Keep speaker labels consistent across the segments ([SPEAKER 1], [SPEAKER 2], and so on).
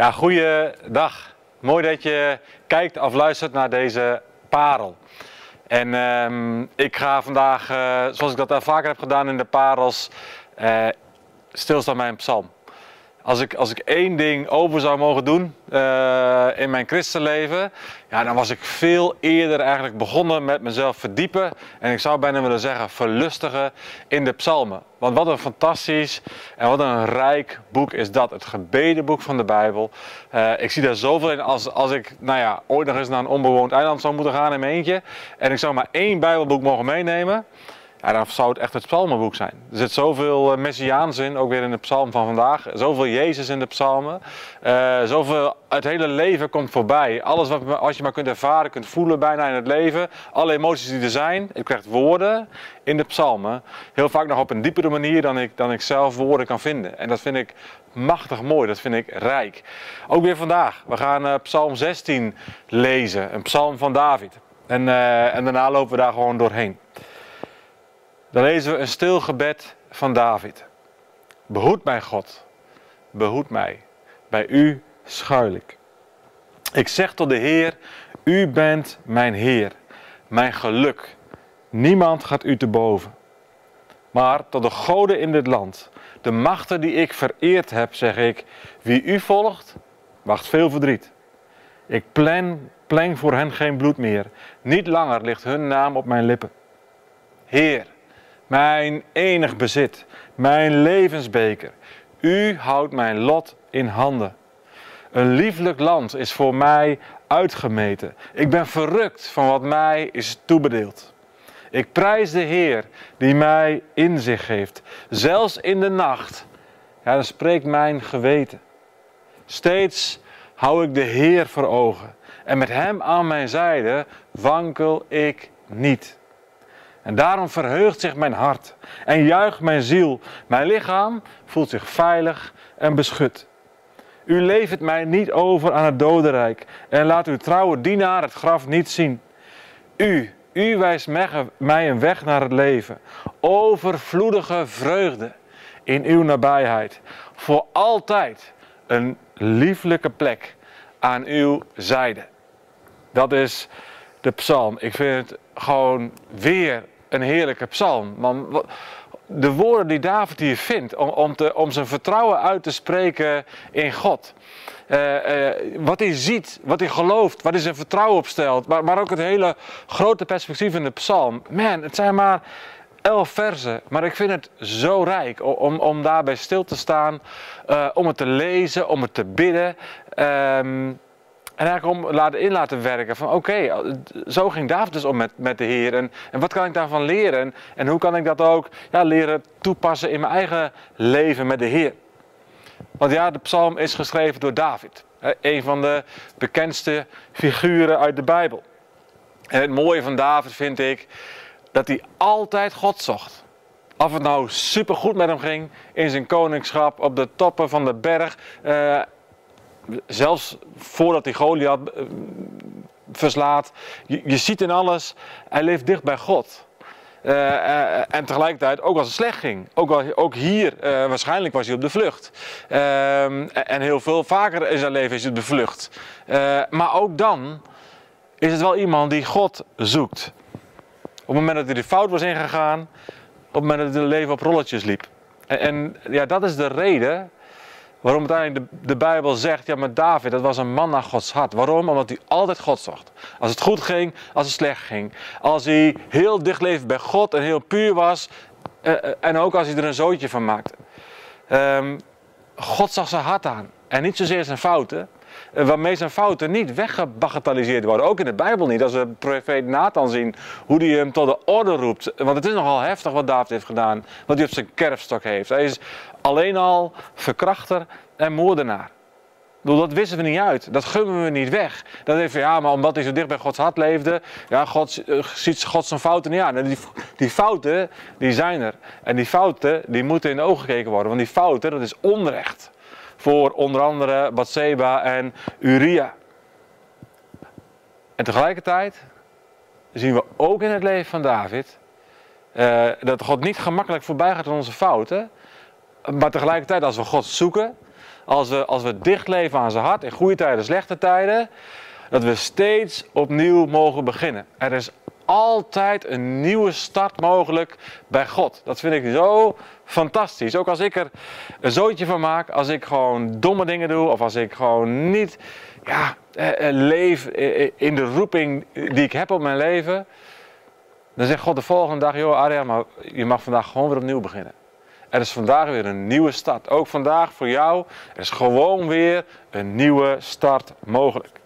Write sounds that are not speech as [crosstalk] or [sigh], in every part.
[SPEAKER 1] Ja, goeiedag. Mooi dat je kijkt of luistert naar deze parel. En ehm, ik ga vandaag, eh, zoals ik dat al vaker heb gedaan in de parels, eh, stilstaan bij een psalm. Als ik, als ik één ding over zou mogen doen eh, in mijn christenleven, ja, dan was ik veel eerder eigenlijk begonnen met mezelf verdiepen. En ik zou bijna willen zeggen verlustigen in de psalmen. Want wat een fantastisch en wat een rijk boek is dat. Het gebedenboek van de Bijbel. Uh, ik zie daar zoveel in als, als ik nou ja, ooit nog eens naar een onbewoond eiland zou moeten gaan in mijn eentje. En ik zou maar één Bijbelboek mogen meenemen. Ja, dan zou het echt het psalmenboek zijn. Er zit zoveel eh, messiaans in, ook weer in de psalm van vandaag. Zoveel Jezus in de psalmen. Uh, zoveel, het hele leven komt voorbij. Alles wat als je maar kunt ervaren, kunt voelen bijna in het leven. Alle emoties die er zijn. Je krijgt woorden in de psalmen. Heel vaak nog op een diepere manier dan ik, dan ik zelf woorden kan vinden. En dat vind ik machtig mooi, dat vind ik rijk. Ook weer vandaag. We gaan uh, psalm 16 lezen. Een psalm van David. En, en daarna lopen we daar gewoon doorheen. Dan lezen we een stil gebed van David. Behoed mij, God, behoed mij. Bij u schuil ik. Ik zeg tot de Heer, u bent mijn Heer, mijn geluk. Niemand gaat u te boven. Maar tot de goden in dit land, de machten die ik vereerd heb, zeg ik, wie u volgt, wacht veel verdriet. Ik plan, plan voor hen geen bloed meer. Niet langer ligt hun naam op mijn lippen. Heer, mijn enig bezit, mijn levensbeker. U houdt mijn lot in handen. Een lieflijk land is voor mij uitgemeten. Ik ben verrukt van wat mij is toebedeeld. Ik prijs de Heer die mij inzicht geeft. Zelfs in de nacht, ja, dan spreekt mijn geweten. Steeds hou ik de Heer voor ogen. En met Hem aan mijn zijde wankel ik niet. En daarom verheugt zich mijn hart en juicht mijn ziel. Mijn lichaam voelt zich veilig en beschut. U levert mij niet over aan het dodenrijk en laat uw trouwe dienaar het graf niet zien. U, u wijst mij een weg naar het leven. Overvloedige vreugde in uw nabijheid. Voor altijd een lieflijke plek aan uw zijde. Dat is de psalm. Ik vind het gewoon weer een heerlijke psalm. Man, de woorden die David hier vindt om, om, zijn vertrouwen uit te spreken in God. Uh, uh, wat hij ziet, wat hij gelooft, wat hij zijn vertrouwen opstelt. Maar, maar ook het hele grote perspectief in de psalm. Man, het zijn maar elf versen. Maar ik vind het zo rijk om, om daarbij stil te staan. Uh, om het te lezen, om het te bidden. Um, en eigenlijk om laten in laten werken van oké, zo ging David dus om met, met de Heer. En, en wat kan ik daarvan leren? En hoe kan ik dat ook ja, leren toepassen in mijn eigen leven met de Heer? Want ja, de psalm is geschreven door David. Een van de bekendste figuren uit de Bijbel. En het mooie van David vind ik dat hij altijd God zocht. Of het nou supergoed met hem ging in zijn koningschap, op de toppen van de berg. Uh, zelfs voordat hij Goliath uh, verslaat. Je, ziet in alles, hij leeft dicht bij God. Uh, uh, en tegelijkertijd, ook als het slecht ging, ook, al, ook hier, waarschijnlijk was hij op de vlucht. Ehm, en heel veel vaker in zijn leven is hij op de vlucht. maar ook dan is het wel iemand die God zoekt. Op het moment dat hij de fout was ingegaan, op het moment dat hij leven op rolletjes liep. En, en ja, dat is de reden Waarom uiteindelijk de, de Bijbel zegt, ja maar David, dat was een man naar Gods hart. Waarom? Omdat hij altijd God zocht. Als het goed ging, als het slecht ging. Als hij heel dicht leefde bij God en heel puur was. Eh, eh en ook als hij er een zootje van maakte. Um, God zag zijn hart aan. En niet zozeer zijn fouten. Eh, waarmee zijn fouten niet weggebagatelliseerd worden. Ook in de Bijbel niet. Als we profeet Nathan zien, hoe hij hem tot de orde roept. Want het is nogal heftig wat David heeft gedaan. Wat hij op zijn kerfstok heeft. Hij is alleen al verkrachter en moordenaar. Dat wisten we niet uit. Dat gummen we niet weg. Dat even, ja, maar omdat hij zo dicht bij Gods hart leefde, ja, God uh, ziet God zijn fouten niet aan. En die, die fouten, die zijn er. En die fouten, die moeten in de ogen gekeken worden. Want die fouten, dat is onrecht voor onder andere Bathseba en Uria. En tegelijkertijd zien we ook in het leven van David uh, dat God niet gemakkelijk voorbij gaat aan onze fouten. Maar tegelijkertijd als we God zoeken, als we, als we dicht leven aan zijn hart, in goede tijden, slechte tijden, dat we steeds opnieuw mogen beginnen. Er is altijd een nieuwe start mogelijk bij God. Dat vind ik zo fantastisch. Ook als ik er een zootje van maak, als ik gewoon domme dingen doe, of als ik gewoon niet ja, eh, eh, leef in de roeping die ik heb op mijn leven. Dan zegt God de volgende dag, joh Arja, maar je mag vandaag gewoon weer opnieuw beginnen. Er is vandaag weer een nieuwe start. Ook vandaag voor jou is gewoon weer een nieuwe start mogelijk.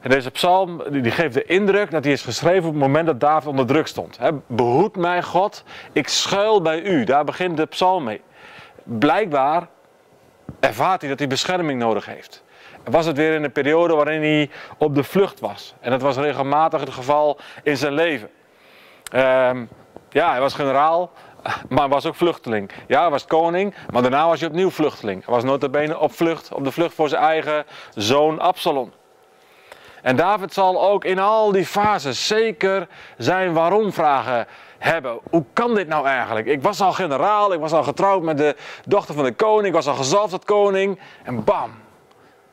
[SPEAKER 1] En deze psalm die geeft de indruk dat hij is geschreven op het moment dat David onder druk stond. behoed mij God, ik schuil bij u. Daar begint de psalm mee. Blijkbaar ervaart hij dat hij bescherming nodig heeft. Was het weer in een periode waarin hij op de vlucht was. En dat was regelmatig het geval in zijn leven. Ehm, ja, hij was generaal, [laughs] maar was ook vluchteling. Ja, hij was koning, maar daarna was hij opnieuw vluchteling. Hij was notabene op vlucht, op de vlucht voor zijn eigen zoon Absalom. En David zal ook in al die fases zeker zijn waarom-vragen hebben. Hoe kan dit nou eigenlijk? Ik was al generaal, ik was al getrouwd met de dochter van de koning, ik was al gezalfd tot koning. En bam,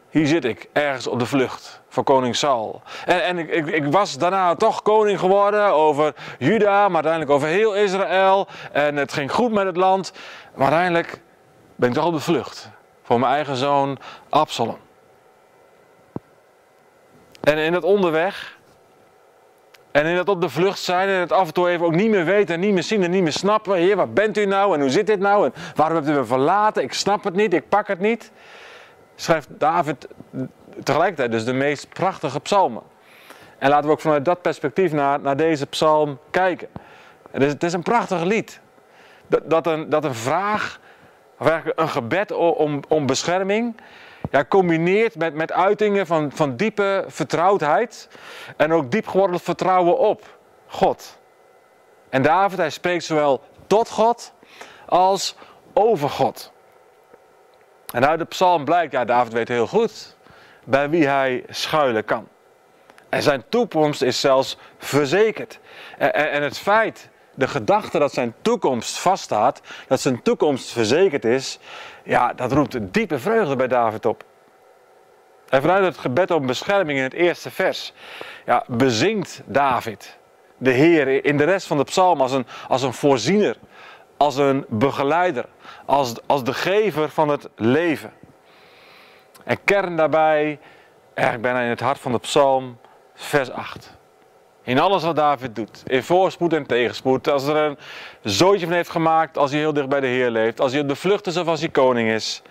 [SPEAKER 1] hier zit ik ergens op de vlucht voor koning Saul. En, en ik, ik, ik, was daarna toch koning geworden over Juda, maar uiteindelijk over heel Israël. En het ging goed met het land. Maar uiteindelijk ben ik toch op de vlucht voor mijn eigen zoon Absalom. En in het onderweg, en in het op de vlucht zijn en het af en toe even ook niet meer weten en niet meer zien en niet meer snappen. Heer, waar bent u nou en hoe zit dit nou en waarom hebt u me verlaten? Ik snap het niet, ik pak het niet. Schrijft David tegelijkertijd dus de meest prachtige psalmen. En laten we ook vanuit dat perspectief naar, naar deze psalm kijken. Het is, het is een prachtig lied. Dat, dat, een, dat een vraag, of eigenlijk een gebed om, om bescherming, ja, combineert met, met uitingen van, van diepe vertrouwdheid en ook diep geworden vertrouwen op God. En David, hij spreekt zowel tot God als over God. En uit de psalm blijkt, ja, David weet heel goed bij wie hij schuilen kan. En zijn toekomst is zelfs verzekerd. En, en het feit, de gedachte dat zijn toekomst vaststaat, dat zijn toekomst verzekerd is, ja, dat roept diepe vreugde bij David op. En vanuit het gebed om bescherming in het eerste vers, ja, bezingt David de Heer in de rest van de psalm als een, als een voorziener, als een begeleider, als, als de gever van het leven. En kern daarbij, eigenlijk bijna in het hart van de psalm, vers 8. In alles wat David doet, in voorspoed en tegenspoed, als er een zootje van heeft gemaakt, als hij heel dicht bij de Heer leeft, als hij op de vlucht is of als hij koning is,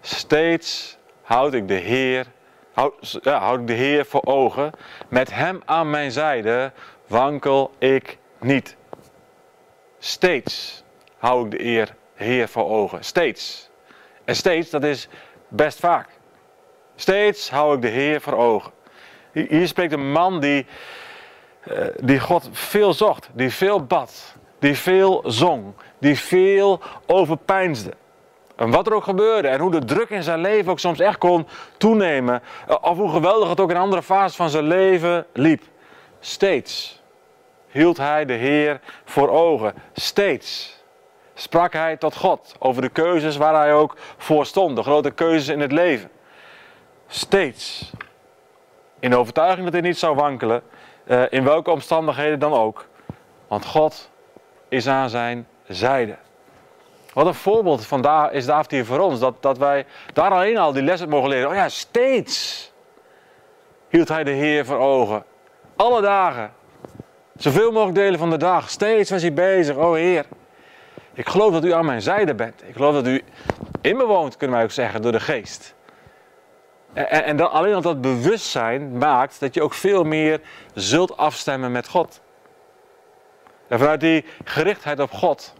[SPEAKER 1] steeds houd ik de Heer, houd, ja, houd ik de Heer voor ogen. Met Hem aan mijn zijde wankel ik niet. Steeds hou ik de Heer, Heer voor ogen. Steeds. En steeds, dat is best vaak. Steeds hou ik de Heer voor ogen. Hier spreekt een man die, die God veel zocht, die veel bad, die veel zong, die veel overpeinsde. En wat er ook gebeurde en hoe de druk in zijn leven ook soms echt kon toenemen. Eh, of hoe geweldig het ook in andere fases van zijn leven liep. Steeds hield hij de Heer voor ogen. Steeds sprak hij tot God over de keuzes waar hij ook voor stond. De grote keuzes in het leven. Steeds. In de overtuiging dat hij niet zou wankelen. Eh, in welke omstandigheden dan ook. Want God is aan zijn zijde. Wat een voorbeeld van daar is David hier voor ons. Dat, dat wij daar alleen al die lessen mogen leren. Oh ja, steeds hield hij de Heer voor ogen. Alle dagen. Zoveel mogelijk delen van de dag. Steeds was hij bezig. Oh Heer, ik geloof dat u aan mijn zijde bent. Ik geloof dat u in me woont, kunnen wij ook zeggen, door de geest. En, en alleen al dat bewustzijn maakt dat je ook veel meer zult afstemmen met God. En vanuit die gerichtheid op God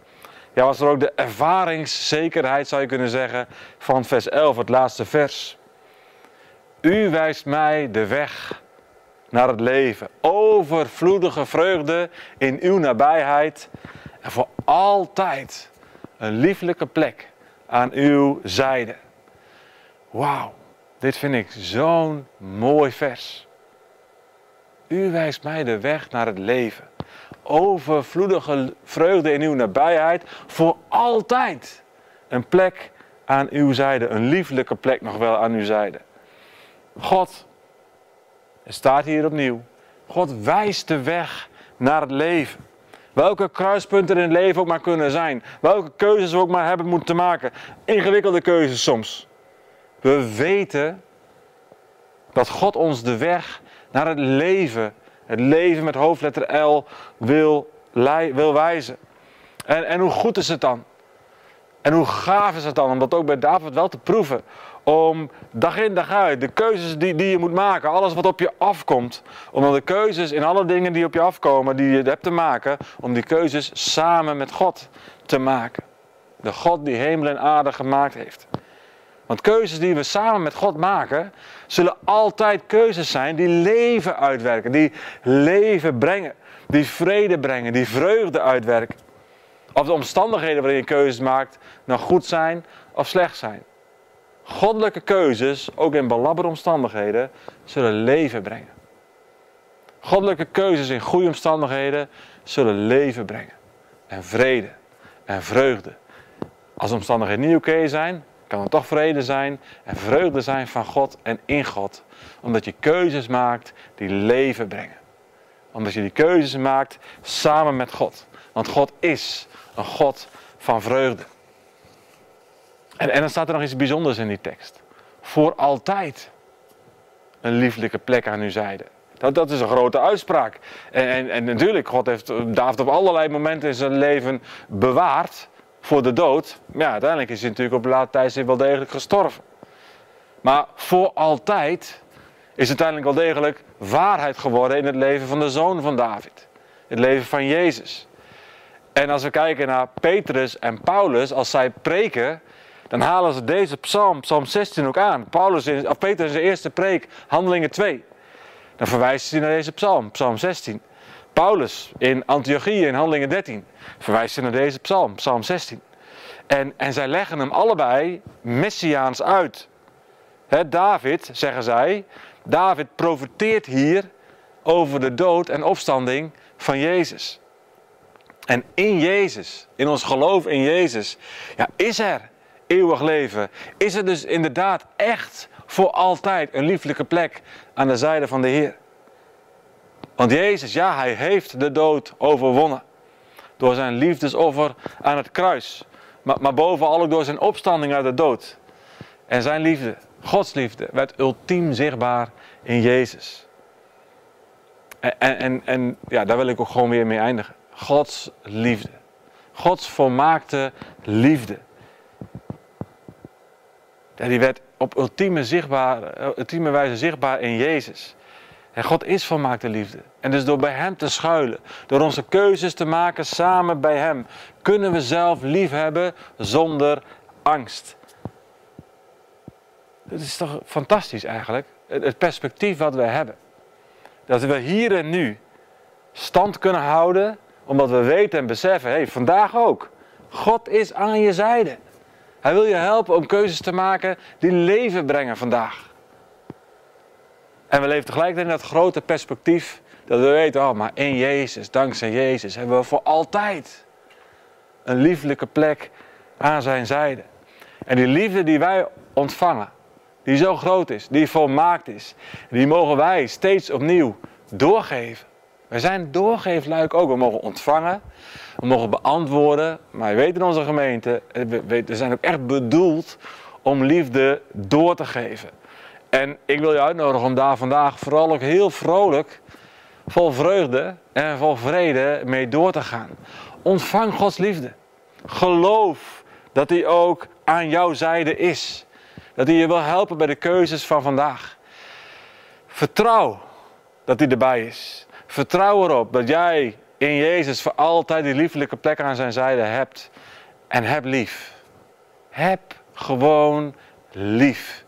[SPEAKER 1] ja, was er ook de ervaringszekerheid, zou je kunnen zeggen, van vers 11, het laatste vers. U wijst mij de weg naar het leven. Overvloedige vreugde in uw nabijheid. En voor altijd een lieflijke plek aan uw zijde. Wauw, dit vind ik zo'n mooi vers. U wijst mij de weg naar het leven overvloedige vreugde in uw nabijheid voor altijd. Een plek aan uw zijde, een lieflijke plek nog wel aan uw zijde. God, het staat hier opnieuw, God wijst de weg naar het leven. Welke kruispunten in het leven ook maar kunnen zijn. Welke keuzes we ook maar hebben moeten maken. Ingewikkelde keuzes soms. We weten dat God ons de weg naar het leven, het leven met hoofdletter L, wil, wil wijzen. En, en hoe goed is het dan? En hoe gaaf is het dan om dat ook bij David wel te proeven? Om dag in dag uit de keuzes die, die je moet maken, alles wat op je afkomt, om de keuzes in alle dingen die op je afkomen, die je hebt te maken, om die keuzes samen met God te maken. De God die hemel en aarde gemaakt heeft. Want keuzes die we samen met God maken, zullen altijd keuzes zijn die leven uitwerken, die leven brengen, die vrede brengen, die vreugde uitwerken. Of de omstandigheden waarin je keuzes maakt nou goed zijn of slecht zijn. Goddelijke keuzes, ook in belabberde omstandigheden, zullen leven brengen. Goddelijke keuzes in goede omstandigheden zullen leven brengen. En vrede en vreugde. Als de omstandigheden niet oké zijn, kan er toch vrede zijn en vreugde zijn van God en in God. Omdat je keuzes maakt die leven brengen. Omdat je die keuzes maakt samen met God. Want God is een God van vreugde. En, en dan staat er nog iets bijzonders in die tekst. Voor altijd een lieflijke plek aan uw zijde. Dat, dat is een grote uitspraak. En, en, en natuurlijk, God heeft David op allerlei momenten in zijn leven bewaard voor de dood. Ja, uiteindelijk is hij natuurlijk op laat tijdstip wel degelijk gestorven. Maar voor altijd is uiteindelijk wel degelijk waarheid geworden in het leven van de zoon van David. Het leven van Jezus. En als we kijken naar Petrus en Paulus, als zij preken, dan halen ze deze psalm, psalm 16 ook aan. Paulus in, of Petrus in zijn eerste preek, handelingen 2. Dan verwijst hij naar deze psalm, psalm 16. Paulus in Antiochieën in handelingen 13 verwijst naar deze psalm, psalm 16. En, en zij leggen hem allebei messiaans uit. David, zeggen zij, David profeteert hier over de dood en opstanding van Jezus. En in Jezus, in ons geloof in Jezus, ja, is er eeuwig leven. Is er dus inderdaad echt voor altijd een lieflijke plek aan de zijde van de Heer. Want Jezus, ja, hij heeft de dood overwonnen. Door zijn liefdesoffer aan het kruis. Maar, maar bovenal ook door zijn opstanding uit de dood. En zijn liefde, Gods liefde, werd ultiem zichtbaar in Jezus. En, en, en ja, daar wil ik ook gewoon weer mee eindigen. Gods liefde. Gods volmaakte liefde. Die werd op ultieme, zichtbaar, ultieme wijze zichtbaar in Jezus. En God is volmaakte liefde. En dus door bij Hem te schuilen, door onze keuzes te maken samen bij Hem, kunnen we zelf lief hebben zonder angst. Dat is toch fantastisch eigenlijk, het perspectief wat we hebben. Dat we hier en nu stand kunnen houden omdat we weten en beseffen, hé, hey, vandaag ook. God is aan je zijde. Hij wil je helpen om keuzes te maken die leven brengen vandaag. En we leven tegelijkertijd in dat grote perspectief dat we weten, oh, maar in Jezus, dankzij Jezus, hebben we voor altijd een lieflijke plek aan zijn zijde. En die liefde die wij ontvangen, die zo groot is, die volmaakt is, die mogen wij steeds opnieuw doorgeven. We zijn doorgeefluik ook. We mogen ontvangen, we mogen beantwoorden. Maar je weet in onze gemeente, we zijn ook echt bedoeld om liefde door te geven. En ik wil je uitnodigen om daar vandaag vooral ook heel vrolijk, vol vreugde en vol vrede mee door te gaan. Ontvang Gods liefde. Geloof dat hij ook aan jouw zijde is. Dat hij je wil helpen bij de keuzes van vandaag. Vertrouw dat hij erbij is. Vertrouw erop dat jij in Jezus voor altijd die liefelijke plek aan zijn zijde hebt. En heb lief. Heb gewoon lief.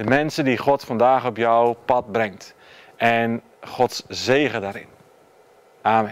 [SPEAKER 1] De mensen die God vandaag op jouw pad brengt. En Gods zegen daarin. Amen.